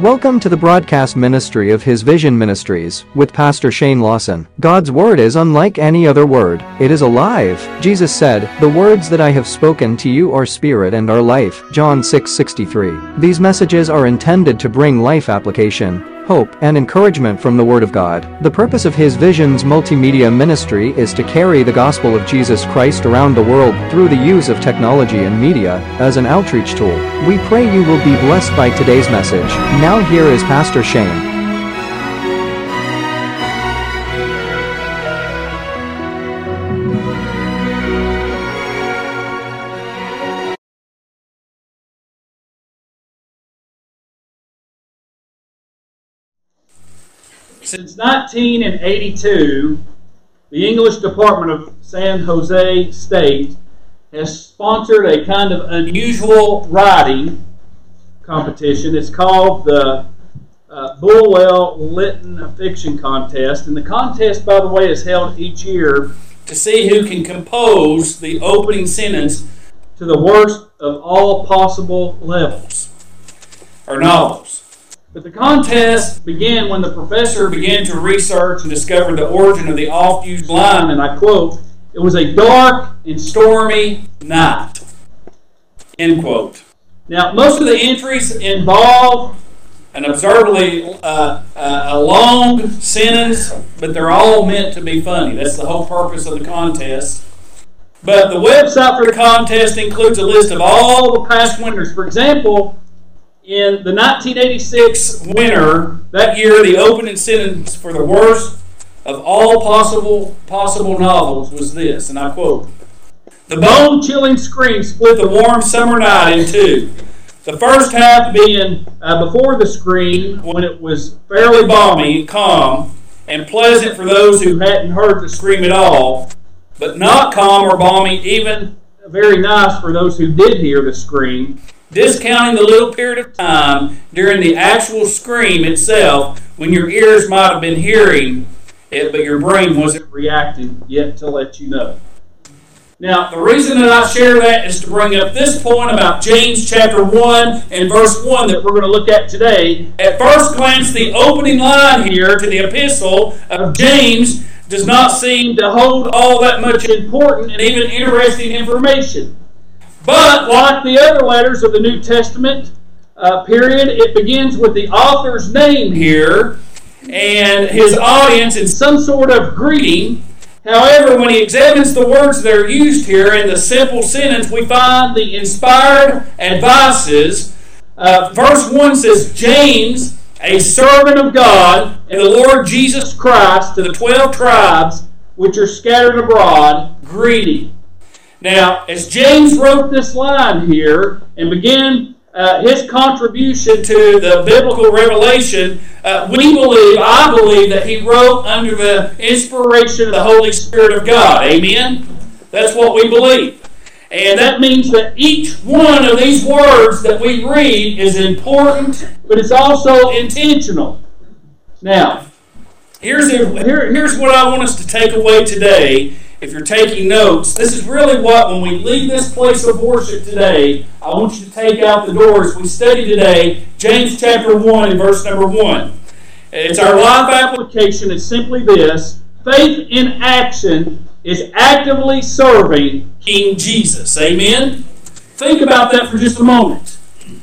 Welcome to the broadcast ministry of His Vision Ministries with Pastor Shane Lawson. God's word is unlike any other word. It is alive. Jesus said, "The words that I have spoken to you are spirit and are life." John 6:63. These messages are intended to bring life application, hope, and encouragement from the Word of God. The purpose of His Visions multimedia ministry is to carry the gospel of Jesus Christ around the world through the use of technology and media as an outreach tool. We pray you will be blessed by today's message. Now here is Pastor Shane. Since 1982, the English Department of San Jose State has sponsored a kind of unusual writing competition. It's called the uh, Bulwer Lytton Fiction Contest. And the contest, by the way, is held each year to see who can compose the opening sentence to the worst of all possible levels or novels. But the contest began when the professor began to research and discover the origin of the oft used line, and I quote, It was a dark and stormy night. End quote. Now, most of the entries involve an observably uh, uh, a long sentence, but they're all meant to be funny. That's the whole purpose of the contest. But the website for the contest includes a list of all the past winners. For example, in the 1986 winter, that year, the opening sentence for the worst of all possible possible novels was this, and I quote: "The bone-chilling scream split the warm summer night in two. The first half being uh, before the scream, when it was fairly balmy calm, and pleasant for those who hadn't heard the scream at all, but not calm or balmy, even very nice for those who did hear the scream." Discounting the little period of time during the actual scream itself when your ears might have been hearing it, but your brain wasn't reacting yet to let you know. Now, the reason that I share that is to bring up this point about James chapter 1 and verse 1 that we're going to look at today. At first glance, the opening line here to the epistle of James does not seem to hold all that much important and even interesting information. But like the other letters of the New Testament uh, period, it begins with the author's name here and his audience in some sort of greeting. However, when he examines the words that are used here in the simple sentence, we find the inspired advices. Uh, verse 1 says, James, a servant of God and the Lord Jesus Christ, to the twelve tribes which are scattered abroad, greeting. Now, as James wrote this line here and began uh, his contribution to the biblical revelation, uh, we believe, I believe, that he wrote under the inspiration of the Holy Spirit of God. Amen? That's what we believe. And that means that each one of these words that we read is important, but it's also intentional. Now, here's, here, here's what I want us to take away today if you're taking notes, this is really what, when we leave this place of worship today, I want you to take out the doors. We study today James chapter 1 and verse number 1. It's our life application. It's simply this faith in action is actively serving King Jesus. Amen? Think about that for just a moment.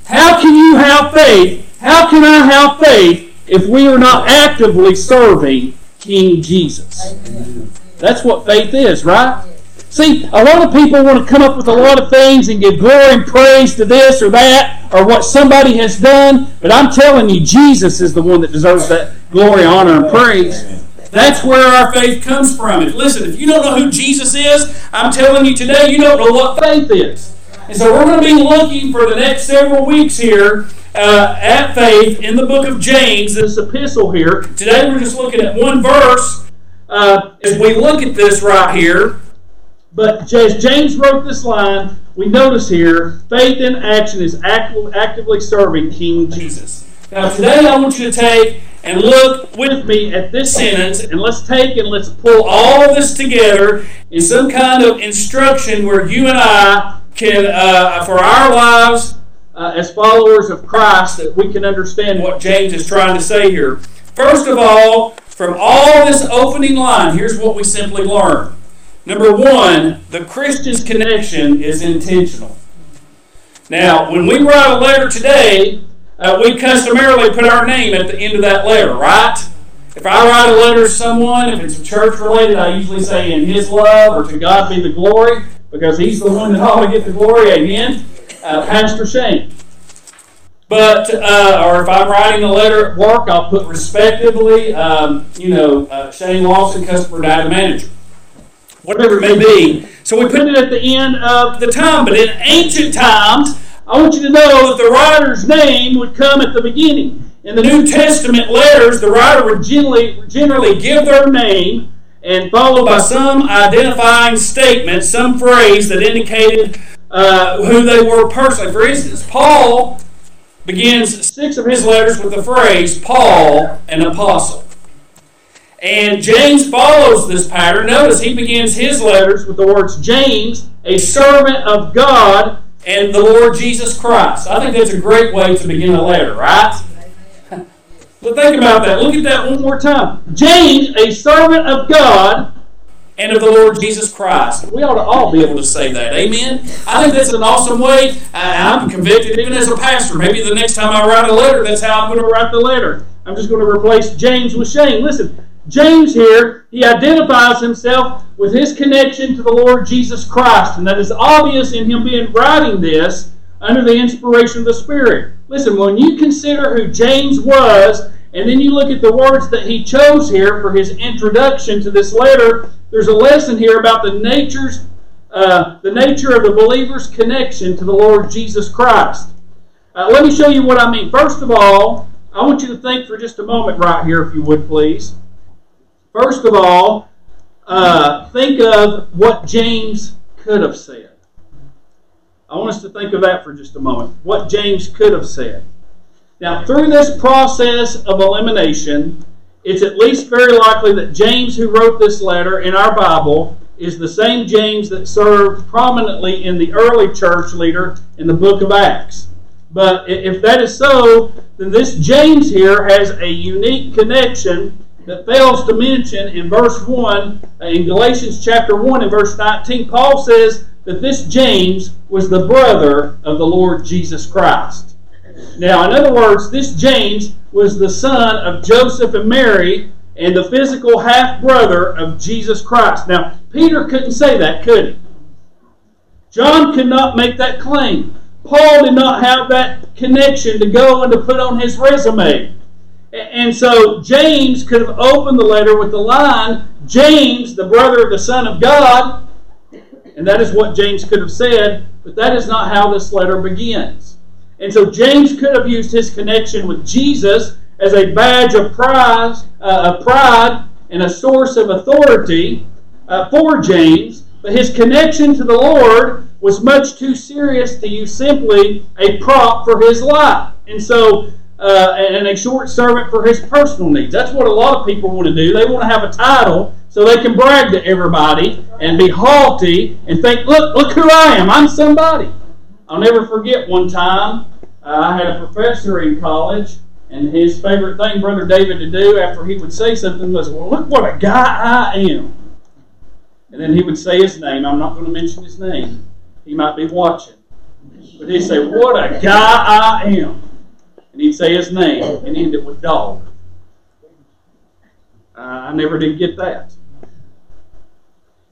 How can you have faith? How can I have faith if we are not actively serving King Jesus? Amen. That's what faith is, right? See, a lot of people want to come up with a lot of things and give glory and praise to this or that or what somebody has done, but I'm telling you, Jesus is the one that deserves that glory, honor, and praise. That's where our faith comes from. If, listen, if you don't know who Jesus is, I'm telling you today, you don't know what faith is. And so we're going to be looking for the next several weeks here uh, at faith in the book of James, this epistle here. Today we're just looking at one verse uh, as we look at this right here, but as James wrote this line, we notice here faith in action is actively serving King Jesus. Now, today I want you to take and look with me at this sentence, and let's take and let's pull all this together in some kind of instruction where you and I can, uh, for our lives, uh, as followers of Christ that we can understand what James is trying to say here. First of all, from all this opening line, here's what we simply learn. Number one, the Christian's connection is intentional. Now, when we write a letter today, uh, we customarily put our name at the end of that letter, right? If I write a letter to someone, if it's church related, I usually say in His love or to God be the glory, because He's the one that ought to get the glory. Amen. Uh, Pastor Shane. But, uh, or if I'm writing a letter at work, I'll put respectively, um, you know, uh, Shane Lawson, customer data manager. Whatever it may be. So we put it at the end of the time. But in ancient times, I want you to know that the writer's name would come at the beginning. In the New Testament letters, the writer would generally, generally give their name and followed by some identifying statement, some phrase that indicated uh, who they were personally. For instance, Paul begins six of his letters with the phrase, Paul, an apostle. And James follows this pattern. Notice he begins his letters with the words, James, a servant of God and the Lord Jesus Christ. I think that's a great way to begin a letter, right? but think about that. Look at that one more time. James, a servant of God and of the Lord Jesus Christ. We ought to all be able to say that. Amen? I think that's an awesome way. I'm convicted even as a pastor. Maybe the next time I write a letter, that's how I'm going to write the letter. I'm just going to replace James with Shane. Listen, James here, he identifies himself with his connection to the Lord Jesus Christ, and that is obvious in him being writing this under the inspiration of the Spirit. Listen, when you consider who James was, and then you look at the words that he chose here for his introduction to this letter, there's a lesson here about the natures, uh, the nature of the believer's connection to the Lord Jesus Christ. Uh, let me show you what I mean. First of all, I want you to think for just a moment right here, if you would please. First of all, uh, think of what James could have said. I want us to think of that for just a moment. What James could have said. Now, through this process of elimination, it's at least very likely that James, who wrote this letter in our Bible, is the same James that served prominently in the early church leader in the book of Acts. But if that is so, then this James here has a unique connection that fails to mention in verse 1, uh, in Galatians chapter 1 and verse 19, Paul says that this James was the brother of the Lord Jesus Christ. Now, in other words, this James was the son of Joseph and Mary and the physical half brother of Jesus Christ. Now, Peter couldn't say that, could he? John could not make that claim. Paul did not have that connection to go and to put on his resume. And so James could have opened the letter with the line, James, the brother of the Son of God. And that is what James could have said, but that is not how this letter begins. And so James could have used his connection with Jesus as a badge of pride, uh, of pride and a source of authority uh, for James, but his connection to the Lord was much too serious to use simply a prop for his life. And so uh, and a short servant for his personal needs. That's what a lot of people want to do. They want to have a title so they can brag to everybody and be haughty and think, look, look who I am. I'm somebody. I'll never forget one time uh, I had a professor in college, and his favorite thing, Brother David, to do after he would say something was, well, look what a guy I am. And then he would say his name. I'm not going to mention his name. He might be watching. But he'd say, what a guy I am and he'd say his name and end it with dog. Uh, I never did get that.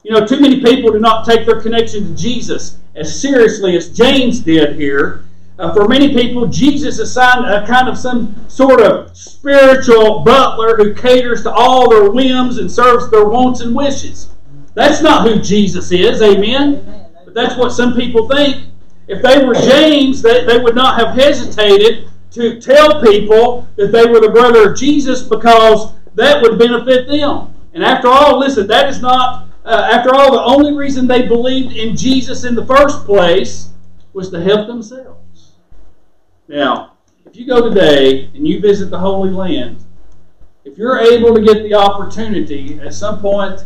You know, too many people do not take their connection to Jesus as seriously as James did here. Uh, for many people, Jesus is a kind of some sort of spiritual butler who caters to all their whims and serves their wants and wishes. That's not who Jesus is, amen? But that's what some people think. If they were James, they, they would not have hesitated to tell people that they were the brother of Jesus because that would benefit them. And after all, listen, that is not, uh, after all, the only reason they believed in Jesus in the first place was to help themselves. Now, if you go today and you visit the Holy Land, if you're able to get the opportunity at some point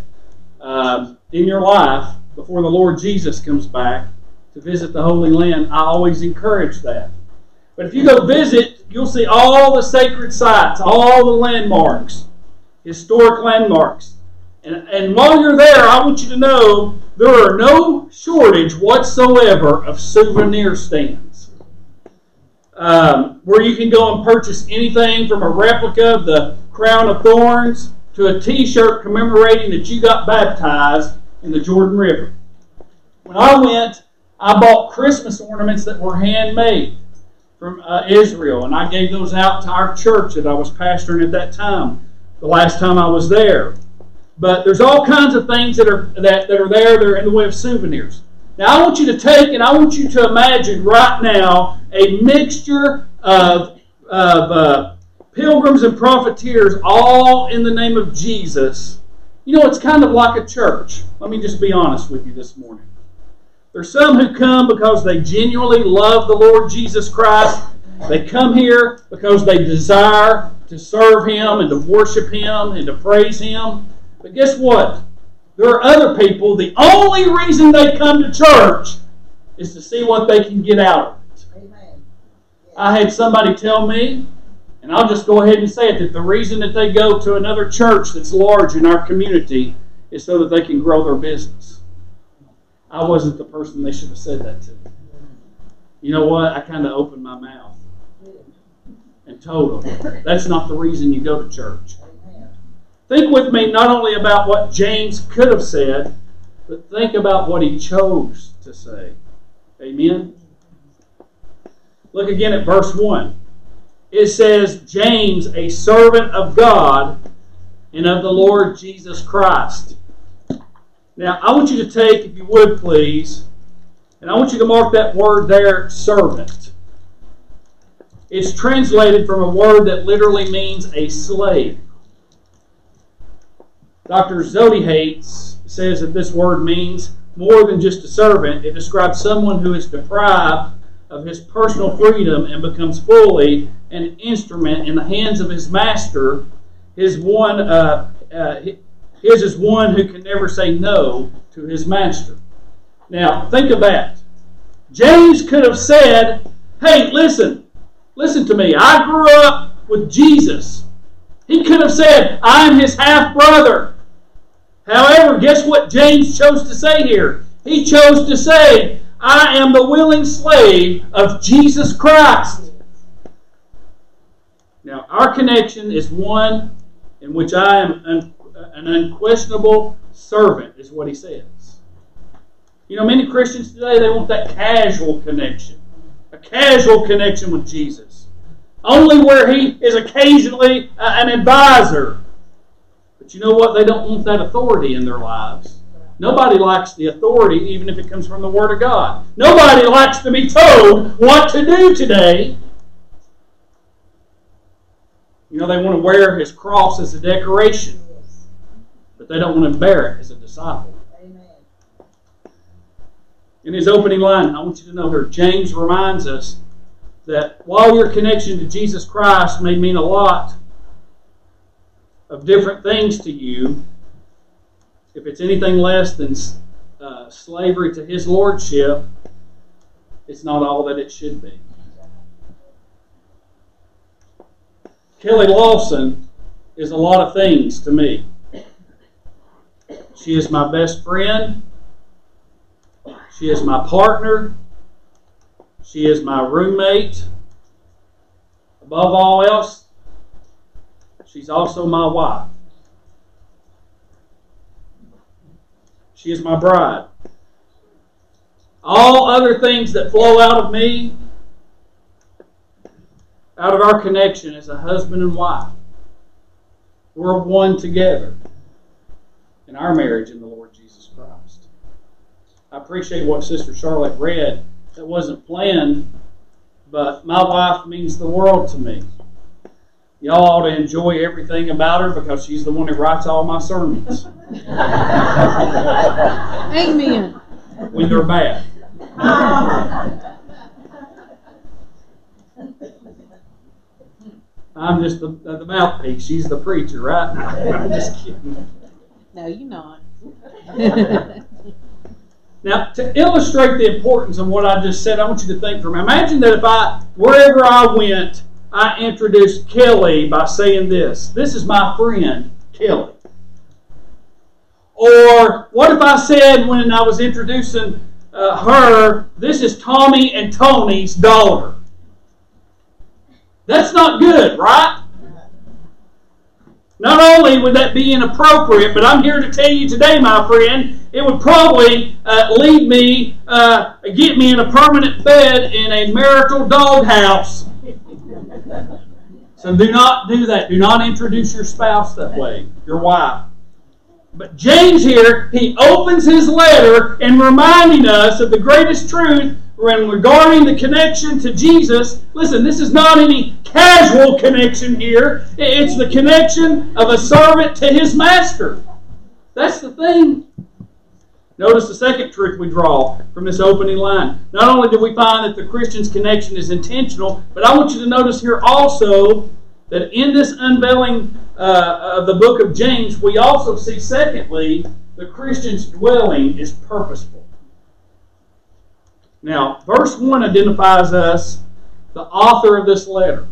um, in your life before the Lord Jesus comes back to visit the Holy Land, I always encourage that. But if you go visit, you'll see all the sacred sites, all the landmarks, historic landmarks. And, and while you're there, I want you to know there are no shortage whatsoever of souvenir stands um, where you can go and purchase anything from a replica of the crown of thorns to a t shirt commemorating that you got baptized in the Jordan River. When I went, I bought Christmas ornaments that were handmade from uh, Israel, and I gave those out to our church that I was pastoring at that time, the last time I was there. But there's all kinds of things that are that, that are there that are in the way of souvenirs. Now I want you to take and I want you to imagine right now a mixture of, of uh, pilgrims and profiteers all in the name of Jesus. You know, it's kind of like a church. Let me just be honest with you this morning. There's some who come because they genuinely love the Lord Jesus Christ. They come here because they desire to serve Him and to worship Him and to praise Him. But guess what? There are other people, the only reason they come to church is to see what they can get out of it. Amen. I had somebody tell me, and I'll just go ahead and say it, that the reason that they go to another church that's large in our community is so that they can grow their business. I wasn't the person they should have said that to. You know what? I kind of opened my mouth and told them that's not the reason you go to church. Think with me not only about what James could have said, but think about what he chose to say. Amen? Look again at verse 1. It says, James, a servant of God and of the Lord Jesus Christ. Now, I want you to take, if you would please, and I want you to mark that word there, servant. It's translated from a word that literally means a slave. Dr. Zodhiates says that this word means more than just a servant. It describes someone who is deprived of his personal freedom and becomes fully an instrument in the hands of his master. His one, uh, uh, his is one who can never say no to his master. Now, think of that. James could have said, Hey, listen, listen to me. I grew up with Jesus. He could have said, I'm his half brother. However, guess what James chose to say here? He chose to say, I am the willing slave of Jesus Christ. Now, our connection is one in which I am an, an unquestionable servant, is what he says. You know, many Christians today, they want that casual connection, a casual connection with Jesus. Only where he is occasionally uh, an advisor but you know what? They don't want that authority in their lives. Nobody likes the authority, even if it comes from the Word of God. Nobody likes to be told what to do today. You know, they want to wear his cross as a decoration, but they don't want to bear it as a disciple. In his opening line, I want you to know here, James reminds us that while your connection to Jesus Christ may mean a lot of different things to you, if it's anything less than uh, slavery to his lordship, it's not all that it should be. Kelly Lawson is a lot of things to me. She is my best friend. She is my partner. She is my roommate. Above all else, She's also my wife. She is my bride. All other things that flow out of me, out of our connection as a husband and wife, we're one together in our marriage in the Lord Jesus Christ. I appreciate what Sister Charlotte read. That wasn't planned, but my wife means the world to me. Y'all ought to enjoy everything about her because she's the one who writes all my sermons. Amen. When they're bad. I'm just the, the mouthpiece. She's the preacher, right? I'm just kidding. No, you're not. Now, to illustrate the importance of what I just said, I want you to think for me. Imagine that if I, wherever I went, I introduced Kelly by saying this This is my friend, Kelly. Or what if I said when I was introducing uh, her, This is Tommy and Tony's daughter? That's not good, right? Not only would that be inappropriate, but I'm here to tell you today, my friend, it would probably uh, lead me, uh, get me in a permanent bed in a marital doghouse. So do not do that. Do not introduce your spouse that way, your wife. But James here, he opens his letter in reminding us of the greatest truth when regarding the connection to Jesus. Listen, this is not any casual connection here. It's the connection of a servant to his master. That's the thing. Notice the second truth we draw from this opening line. Not only do we find that the Christian's connection is intentional, but I want you to notice here also that in this unveiling uh, of the book of James, we also see, secondly, the Christian's dwelling is purposeful. Now, verse 1 identifies us, the author of this letter.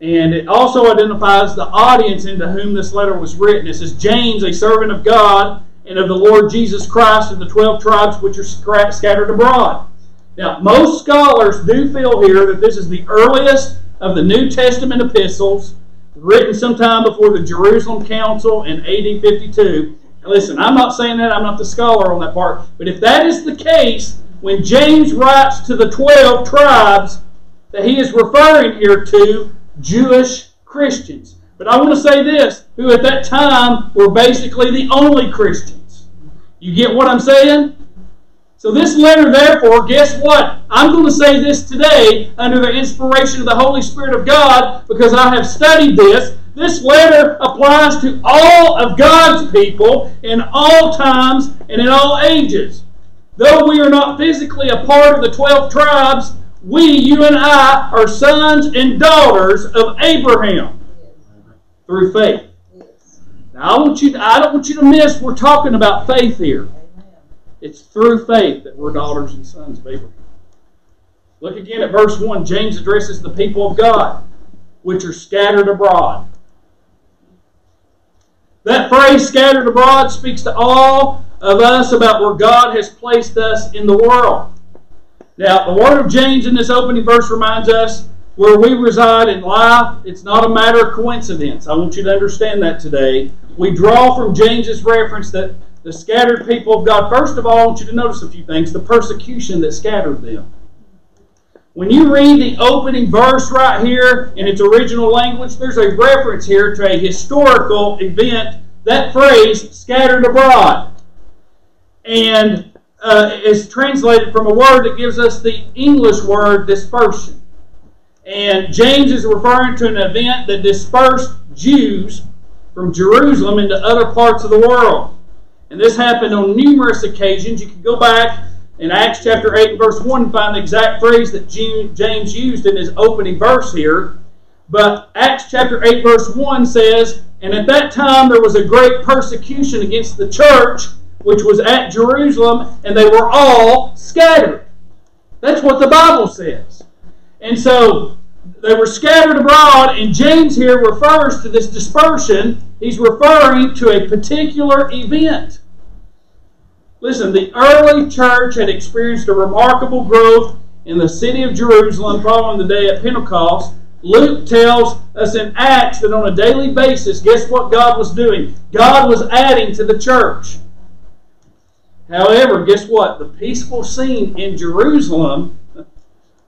And it also identifies the audience into whom this letter was written. It says, James, a servant of God and of the Lord Jesus Christ and the 12 tribes which are scattered abroad. Now, most scholars do feel here that this is the earliest of the New Testament epistles written sometime before the Jerusalem Council in AD 52. listen, I'm not saying that, I'm not the scholar on that part, but if that is the case, when James writes to the 12 tribes that he is referring here to Jewish Christians. But I want to say this who at that time were basically the only Christians. You get what I'm saying? So, this letter, therefore, guess what? I'm going to say this today under the inspiration of the Holy Spirit of God because I have studied this. This letter applies to all of God's people in all times and in all ages. Though we are not physically a part of the 12 tribes, we, you and I, are sons and daughters of Abraham through faith. Now, I want you. To, I don't want you to miss. We're talking about faith here. It's through faith that we're daughters and sons of Abraham. Look again at verse 1. James addresses the people of God, which are scattered abroad. That phrase, scattered abroad, speaks to all of us about where God has placed us in the world. Now, the word of James in this opening verse reminds us where we reside in life, it's not a matter of coincidence. I want you to understand that today. We draw from James's reference that the scattered people of God, first of all, I want you to notice a few things the persecution that scattered them. When you read the opening verse right here in its original language, there's a reference here to a historical event, that phrase, scattered abroad. And uh, is translated from a word that gives us the English word dispersion. And James is referring to an event that dispersed Jews from Jerusalem into other parts of the world. And this happened on numerous occasions. You can go back in Acts chapter 8 verse 1 and find the exact phrase that James used in his opening verse here. But Acts chapter 8 verse 1 says, And at that time there was a great persecution against the church which was at Jerusalem, and they were all scattered. That's what the Bible says. And so they were scattered abroad, and James here refers to this dispersion. He's referring to a particular event. Listen, the early church had experienced a remarkable growth in the city of Jerusalem following the day of Pentecost. Luke tells us in Acts that on a daily basis, guess what God was doing? God was adding to the church. However, guess what? The peaceful scene in Jerusalem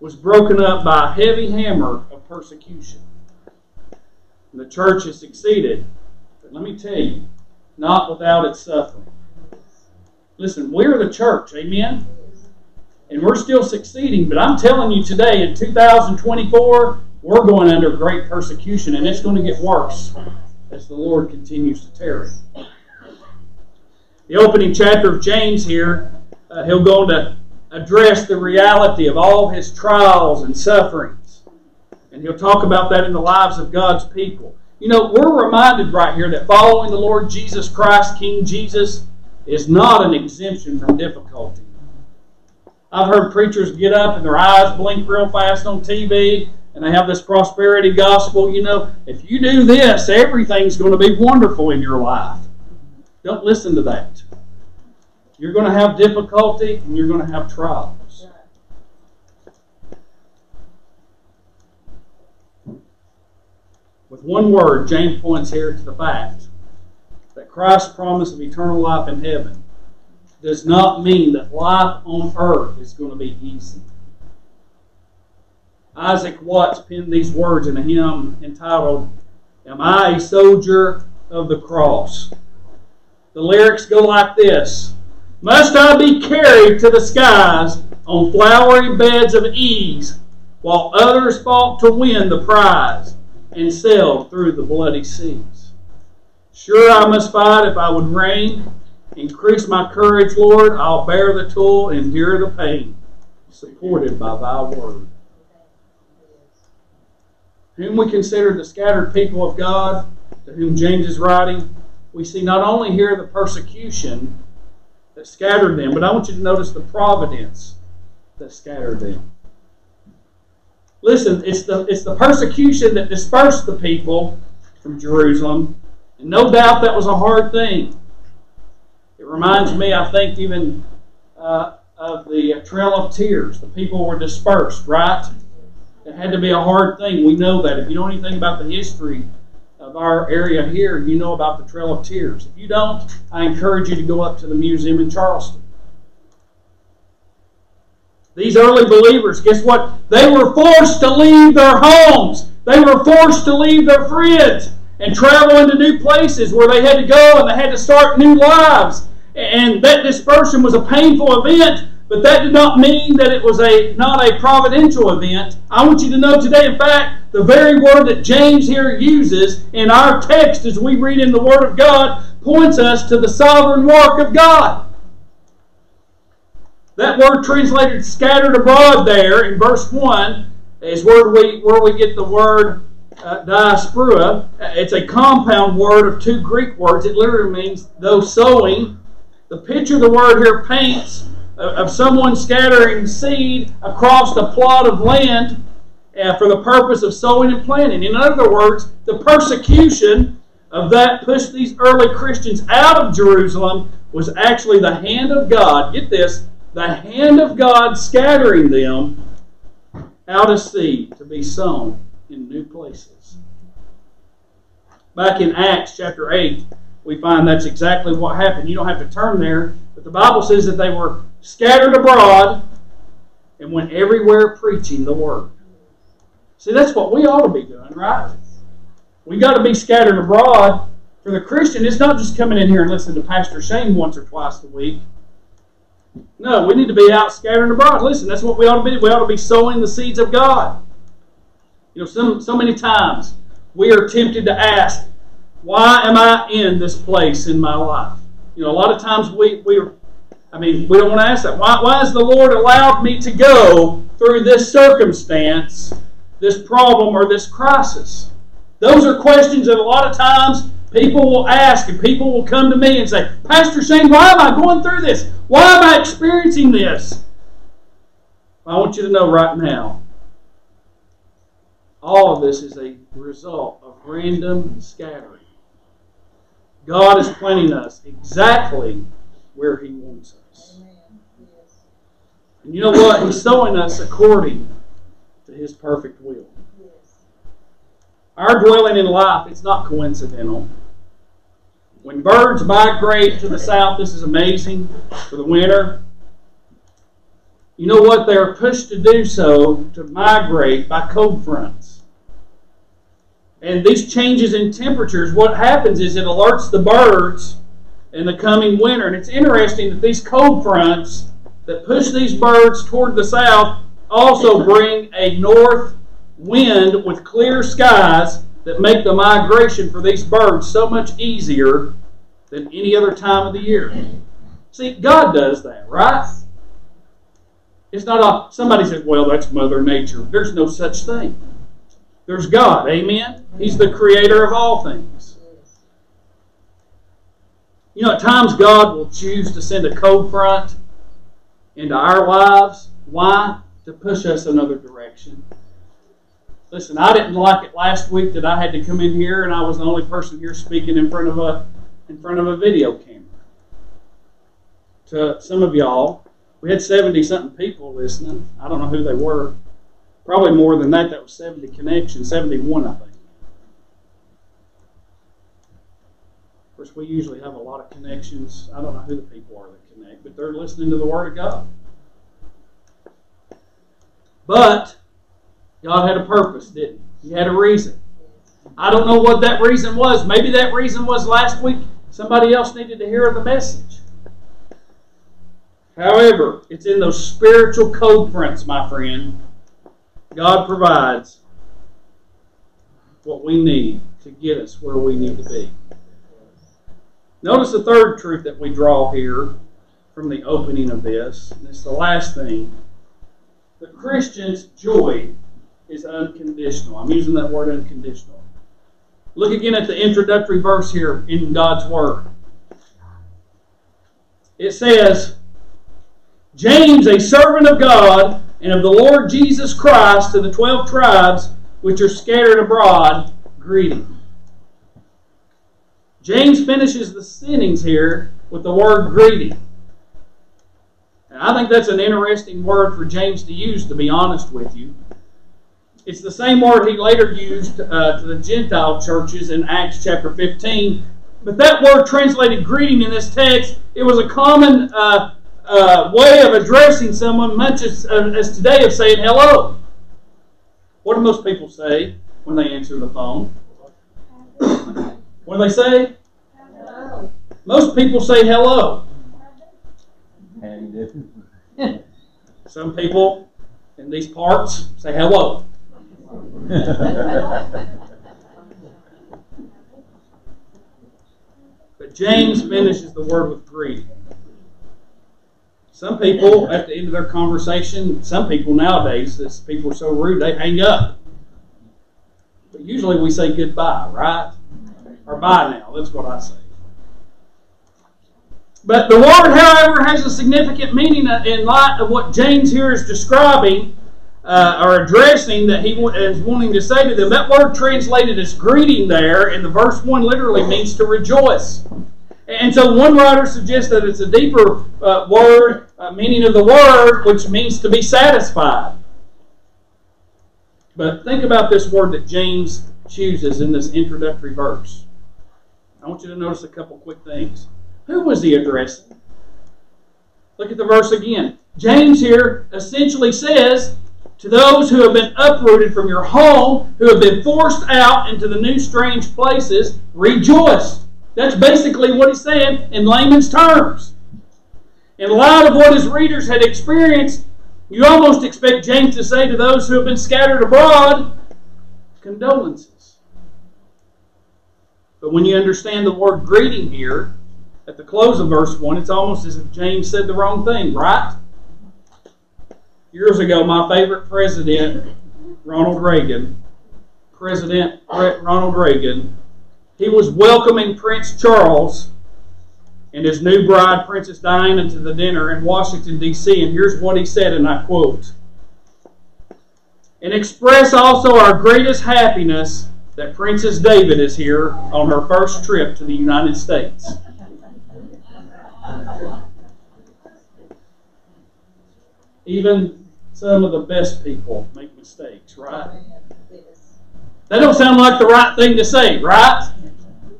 was broken up by a heavy hammer of persecution. And the church has succeeded. But let me tell you, not without its suffering. Listen, we're the church, amen? And we're still succeeding, but I'm telling you today, in 2024, we're going under great persecution, and it's going to get worse as the Lord continues to tarry the opening chapter of James here, uh, he'll go to address the reality of all his trials and sufferings. And he'll talk about that in the lives of God's people. You know, we're reminded right here that following the Lord Jesus Christ, King Jesus, is not an exemption from difficulty. I've heard preachers get up and their eyes blink real fast on TV and they have this prosperity gospel. You know, if you do this, everything's going to be wonderful in your life. Don't listen to that. You're going to have difficulty and you're going to have trials. With one word, James points here to the fact that Christ's promise of eternal life in heaven does not mean that life on earth is going to be easy. Isaac Watts penned these words in a hymn entitled, Am I a Soldier of the Cross? The lyrics go like this Must I be carried to the skies on flowery beds of ease, while others fought to win the prize and sailed through the bloody seas? Sure, I must fight if I would reign Increase my courage, Lord. I'll bear the toil, endure the pain, supported by thy word. Whom we consider the scattered people of God, to whom James is writing, we see not only here the persecution that scattered them, but I want you to notice the providence that scattered them. Listen, it's the, it's the persecution that dispersed the people from Jerusalem, and no doubt that was a hard thing. It reminds me, I think, even uh, of the Trail of Tears. The people were dispersed, right? It had to be a hard thing. We know that. If you know anything about the history of our area here, you know about the Trail of Tears. If you don't, I encourage you to go up to the museum in Charleston. These early believers, guess what? They were forced to leave their homes. They were forced to leave their friends and travel into new places where they had to go and they had to start new lives. And that dispersion was a painful event, but that did not mean that it was a not a providential event. I want you to know today, in fact, the very word that James here uses in our text as we read in the Word of God points us to the sovereign work of God. That word translated scattered abroad there in verse 1 is where we, where we get the word uh, diaspora. It's a compound word of two Greek words. It literally means though sowing the picture the word here paints of someone scattering seed across a plot of land uh, for the purpose of sowing and planting. In other words, the persecution of that pushed these early Christians out of Jerusalem was actually the hand of God. Get this the hand of God scattering them out of seed to be sown in new places. Back in Acts chapter 8, we find that's exactly what happened. You don't have to turn there, but the Bible says that they were scattered abroad and went everywhere preaching the word. See, that's what we ought to be doing, right? We got to be scattered abroad. For the Christian, it's not just coming in here and listening to Pastor Shane once or twice a week. No, we need to be out scattered abroad. Listen, that's what we ought to be. We ought to be sowing the seeds of God. You know, so, so many times we are tempted to ask, why am I in this place in my life? You know, a lot of times we, we I mean, we don't want to ask that. Why, why has the Lord allowed me to go through this circumstance, this problem, or this crisis? Those are questions that a lot of times people will ask, and people will come to me and say, Pastor Shane, why am I going through this? Why am I experiencing this? I want you to know right now, all of this is a result of random scattering. God is planting us exactly where He wants us. And you know what? He's sowing us according to His perfect will. Our dwelling in life, it's not coincidental. When birds migrate to the south, this is amazing for the winter. You know what? They're pushed to do so to migrate by cold fronts. And these changes in temperatures, what happens is it alerts the birds in the coming winter. And it's interesting that these cold fronts that push these birds toward the south also bring a north wind with clear skies that make the migration for these birds so much easier than any other time of the year. See, God does that, right? It's not a, somebody says, well, that's Mother Nature. There's no such thing. There's God. Amen? He's the creator of all things. You know, at times God will choose to send a cold front into our lives. Why? To push us another direction. Listen, I didn't like it last week that I had to come in here and I was the only person here speaking in front of a in front of a video camera. To some of y'all, we had 70 something people listening. I don't know who they were. Probably more than that. That was 70 connections, 71, I think. Course, we usually have a lot of connections. I don't know who the people are that connect, but they're listening to the Word of God. But God had a purpose, didn't He? He had a reason. I don't know what that reason was. Maybe that reason was last week somebody else needed to hear the message. However, it's in those spiritual code prints, my friend. God provides what we need to get us where we need to be. Notice the third truth that we draw here from the opening of this, and it's the last thing. The Christian's joy is unconditional. I'm using that word unconditional. Look again at the introductory verse here in God's Word. It says, James, a servant of God and of the Lord Jesus Christ, to the twelve tribes which are scattered abroad, greeting. James finishes the sentence here with the word greeting. And I think that's an interesting word for James to use, to be honest with you. It's the same word he later used uh, to the Gentile churches in Acts chapter 15. But that word translated greeting in this text, it was a common uh, uh, way of addressing someone, much as, uh, as today of saying hello. What do most people say when they answer the phone? What do they say? Hello. Most people say hello. Some people in these parts say hello. but James finishes the word with greeting. Some people, at the end of their conversation, some people nowadays, this people are so rude, they hang up. But usually we say goodbye, right? Or bye now. That's what I say. But the word, however, has a significant meaning in light of what James here is describing uh, or addressing that he is wanting to say to them. That word translated as greeting there in the verse 1 literally means to rejoice. And so one writer suggests that it's a deeper uh, word, uh, meaning of the word, which means to be satisfied. But think about this word that James chooses in this introductory verse. I want you to notice a couple quick things. Who was he addressing? Look at the verse again. James here essentially says to those who have been uprooted from your home, who have been forced out into the new strange places, rejoice. That's basically what he's saying in layman's terms. In light of what his readers had experienced, you almost expect James to say to those who have been scattered abroad, condolences. But when you understand the word greeting here, at the close of verse 1, it's almost as if James said the wrong thing, right? Years ago, my favorite president, Ronald Reagan, President Ronald Reagan, he was welcoming Prince Charles and his new bride, Princess Diana, to the dinner in Washington, D.C. And here's what he said, and I quote And express also our greatest happiness that Princess David is here on her first trip to the United States. Even some of the best people make mistakes, right? That don't sound like the right thing to say, right?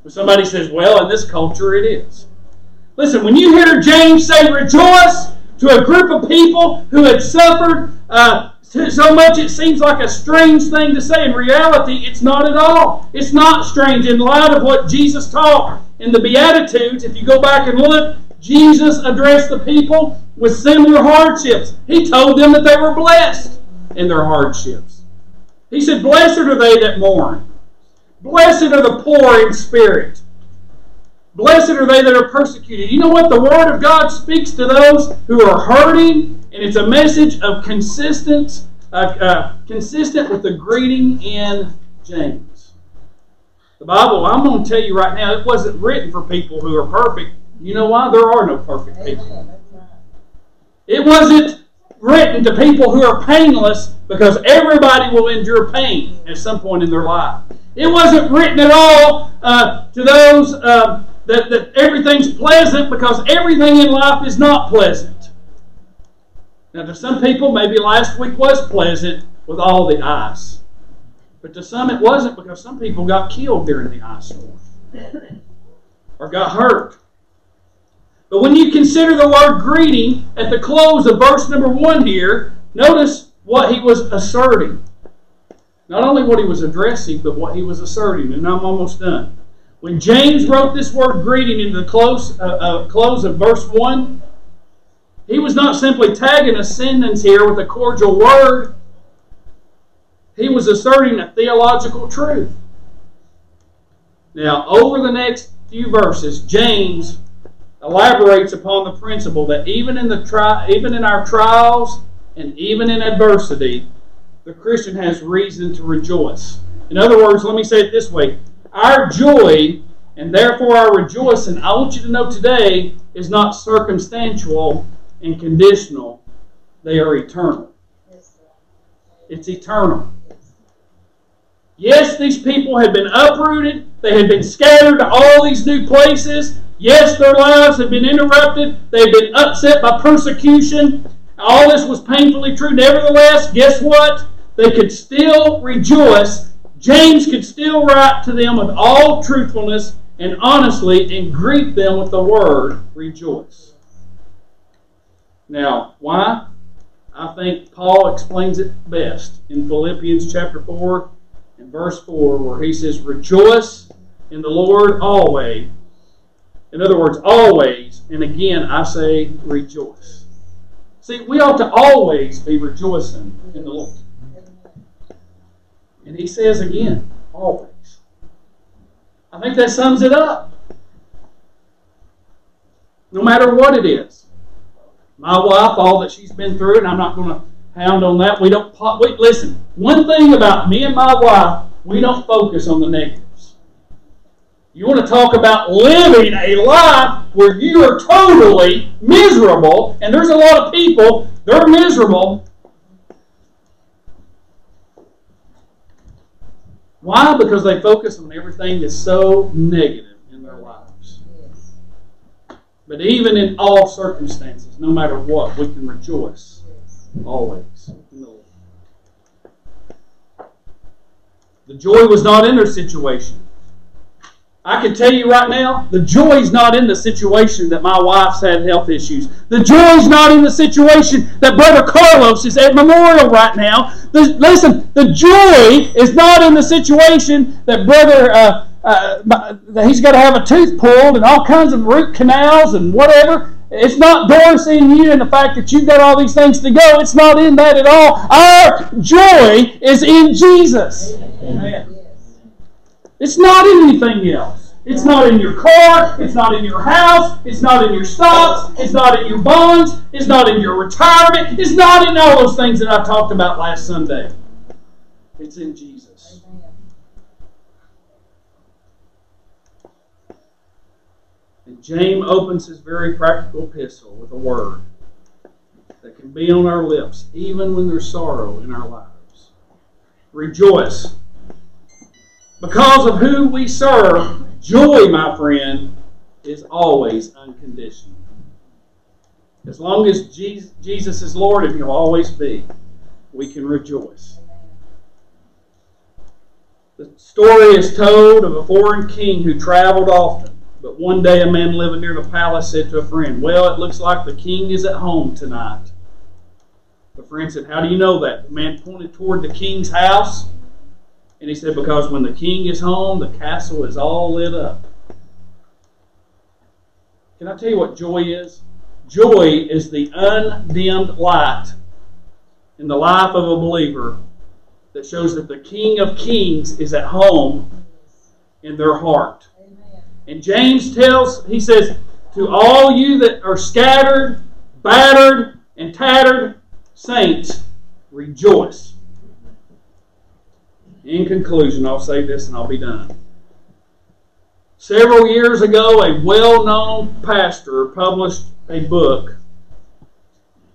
But somebody says, well, in this culture it is. Listen, when you hear James say rejoice to a group of people who had suffered uh, so much it seems like a strange thing to say. In reality, it's not at all. It's not strange in light of what Jesus taught in the Beatitudes. If you go back and look, Jesus addressed the people with similar hardships. He told them that they were blessed in their hardships. He said, Blessed are they that mourn. Blessed are the poor in spirit. Blessed are they that are persecuted. You know what? The Word of God speaks to those who are hurting, and it's a message of consistent, uh, uh, consistent with the greeting in James. The Bible, I'm going to tell you right now, it wasn't written for people who are perfect. You know why? There are no perfect people. It wasn't written to people who are painless because everybody will endure pain at some point in their life. It wasn't written at all uh, to those uh, that, that everything's pleasant because everything in life is not pleasant. Now, to some people, maybe last week was pleasant with all the ice. But to some, it wasn't because some people got killed during the ice storm or got hurt. But when you consider the word greeting at the close of verse number one here, notice what he was asserting. Not only what he was addressing, but what he was asserting. And I'm almost done. When James wrote this word greeting in the close, uh, uh, close of verse 1, he was not simply tagging a sentence here with a cordial word. He was asserting a theological truth. Now, over the next few verses, James elaborates upon the principle that even in the tri- even in our trials and even in adversity, the Christian has reason to rejoice. In other words, let me say it this way: our joy and therefore our rejoicing, I want you to know today, is not circumstantial and conditional. They are eternal. It's eternal. Yes, these people had been uprooted. They had been scattered to all these new places. Yes, their lives had been interrupted. They had been upset by persecution. All this was painfully true. Nevertheless, guess what? They could still rejoice. James could still write to them with all truthfulness and honestly and greet them with the word rejoice. Now, why? I think Paul explains it best in Philippians chapter 4 and verse 4, where he says, Rejoice in the Lord always. In other words, always. And again, I say, rejoice. See, we ought to always be rejoicing in the Lord. And he says again, always. I think that sums it up. No matter what it is. My wife, all that she's been through, and I'm not going to pound on that. We don't pop, we, listen. One thing about me and my wife, we don't focus on the negatives. You want to talk about living a life where you are totally miserable, and there's a lot of people they're miserable. Why? Because they focus on everything that's so negative in their lives. But even in all circumstances, no matter what, we can rejoice always The joy was not in their situation. I can tell you right now, the joy is not in the situation that my wife's had health issues. The joy is not in the situation that Brother Carlos is at Memorial right now. The, listen, the joy is not in the situation that Brother uh, uh, that he's got to have a tooth pulled and all kinds of root canals and whatever. It's not Doris in you and the fact that you've got all these things to go. It's not in that at all. Our joy is in Jesus. Amen. It's not in anything else. It's not in your car. It's not in your house. It's not in your stocks. It's not in your bonds. It's not in your retirement. It's not in all those things that I talked about last Sunday. It's in Jesus. And James opens his very practical epistle with a word that can be on our lips even when there's sorrow in our lives. Rejoice. Because of who we serve, joy, my friend, is always unconditional. As long as Jesus is Lord, and He'll always be, we can rejoice. The story is told of a foreign king who traveled often. But one day a man living near the palace said to a friend, Well, it looks like the king is at home tonight. The friend said, How do you know that? The man pointed toward the king's house and he said, Because when the king is home, the castle is all lit up. Can I tell you what joy is? Joy is the undimmed light in the life of a believer that shows that the King of Kings is at home in their heart. And James tells, he says, to all you that are scattered, battered, and tattered saints, rejoice. In conclusion, I'll say this and I'll be done. Several years ago, a well known pastor published a book.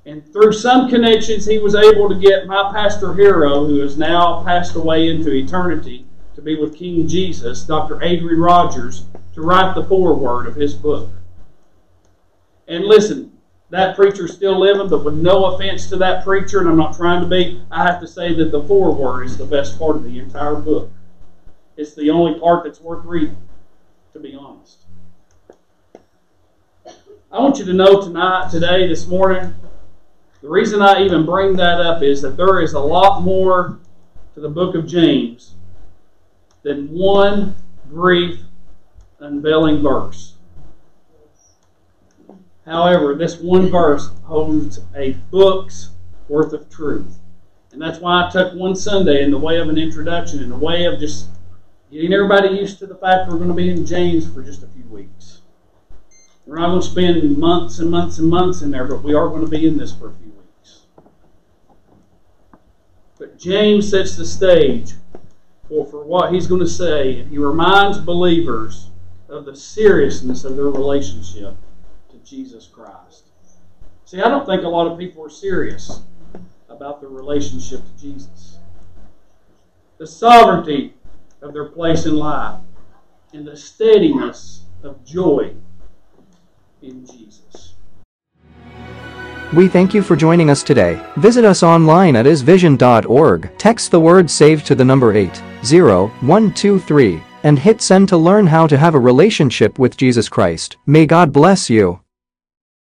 And through some connections, he was able to get my pastor hero, who has now passed away into eternity to be with King Jesus, Dr. Adrian Rogers, to write the foreword of his book. And listen, that preacher's still living, but with no offense to that preacher, and I'm not trying to be, I have to say that the foreword is the best part of the entire book. It's the only part that's worth reading, to be honest. I want you to know tonight, today, this morning, the reason I even bring that up is that there is a lot more to the book of James than one brief unveiling verse. However, this one verse holds a book's worth of truth. And that's why I took one Sunday in the way of an introduction, in the way of just getting everybody used to the fact we're going to be in James for just a few weeks. We're not going to spend months and months and months in there, but we are going to be in this for a few weeks. But James sets the stage for, for what he's going to say, and he reminds believers of the seriousness of their relationship Jesus Christ. See, I don't think a lot of people are serious about their relationship to Jesus. The sovereignty of their place in life and the steadiness of joy in Jesus. We thank you for joining us today. Visit us online at isvision.org. Text the word SAVE to the number 80123 and hit send to learn how to have a relationship with Jesus Christ. May God bless you.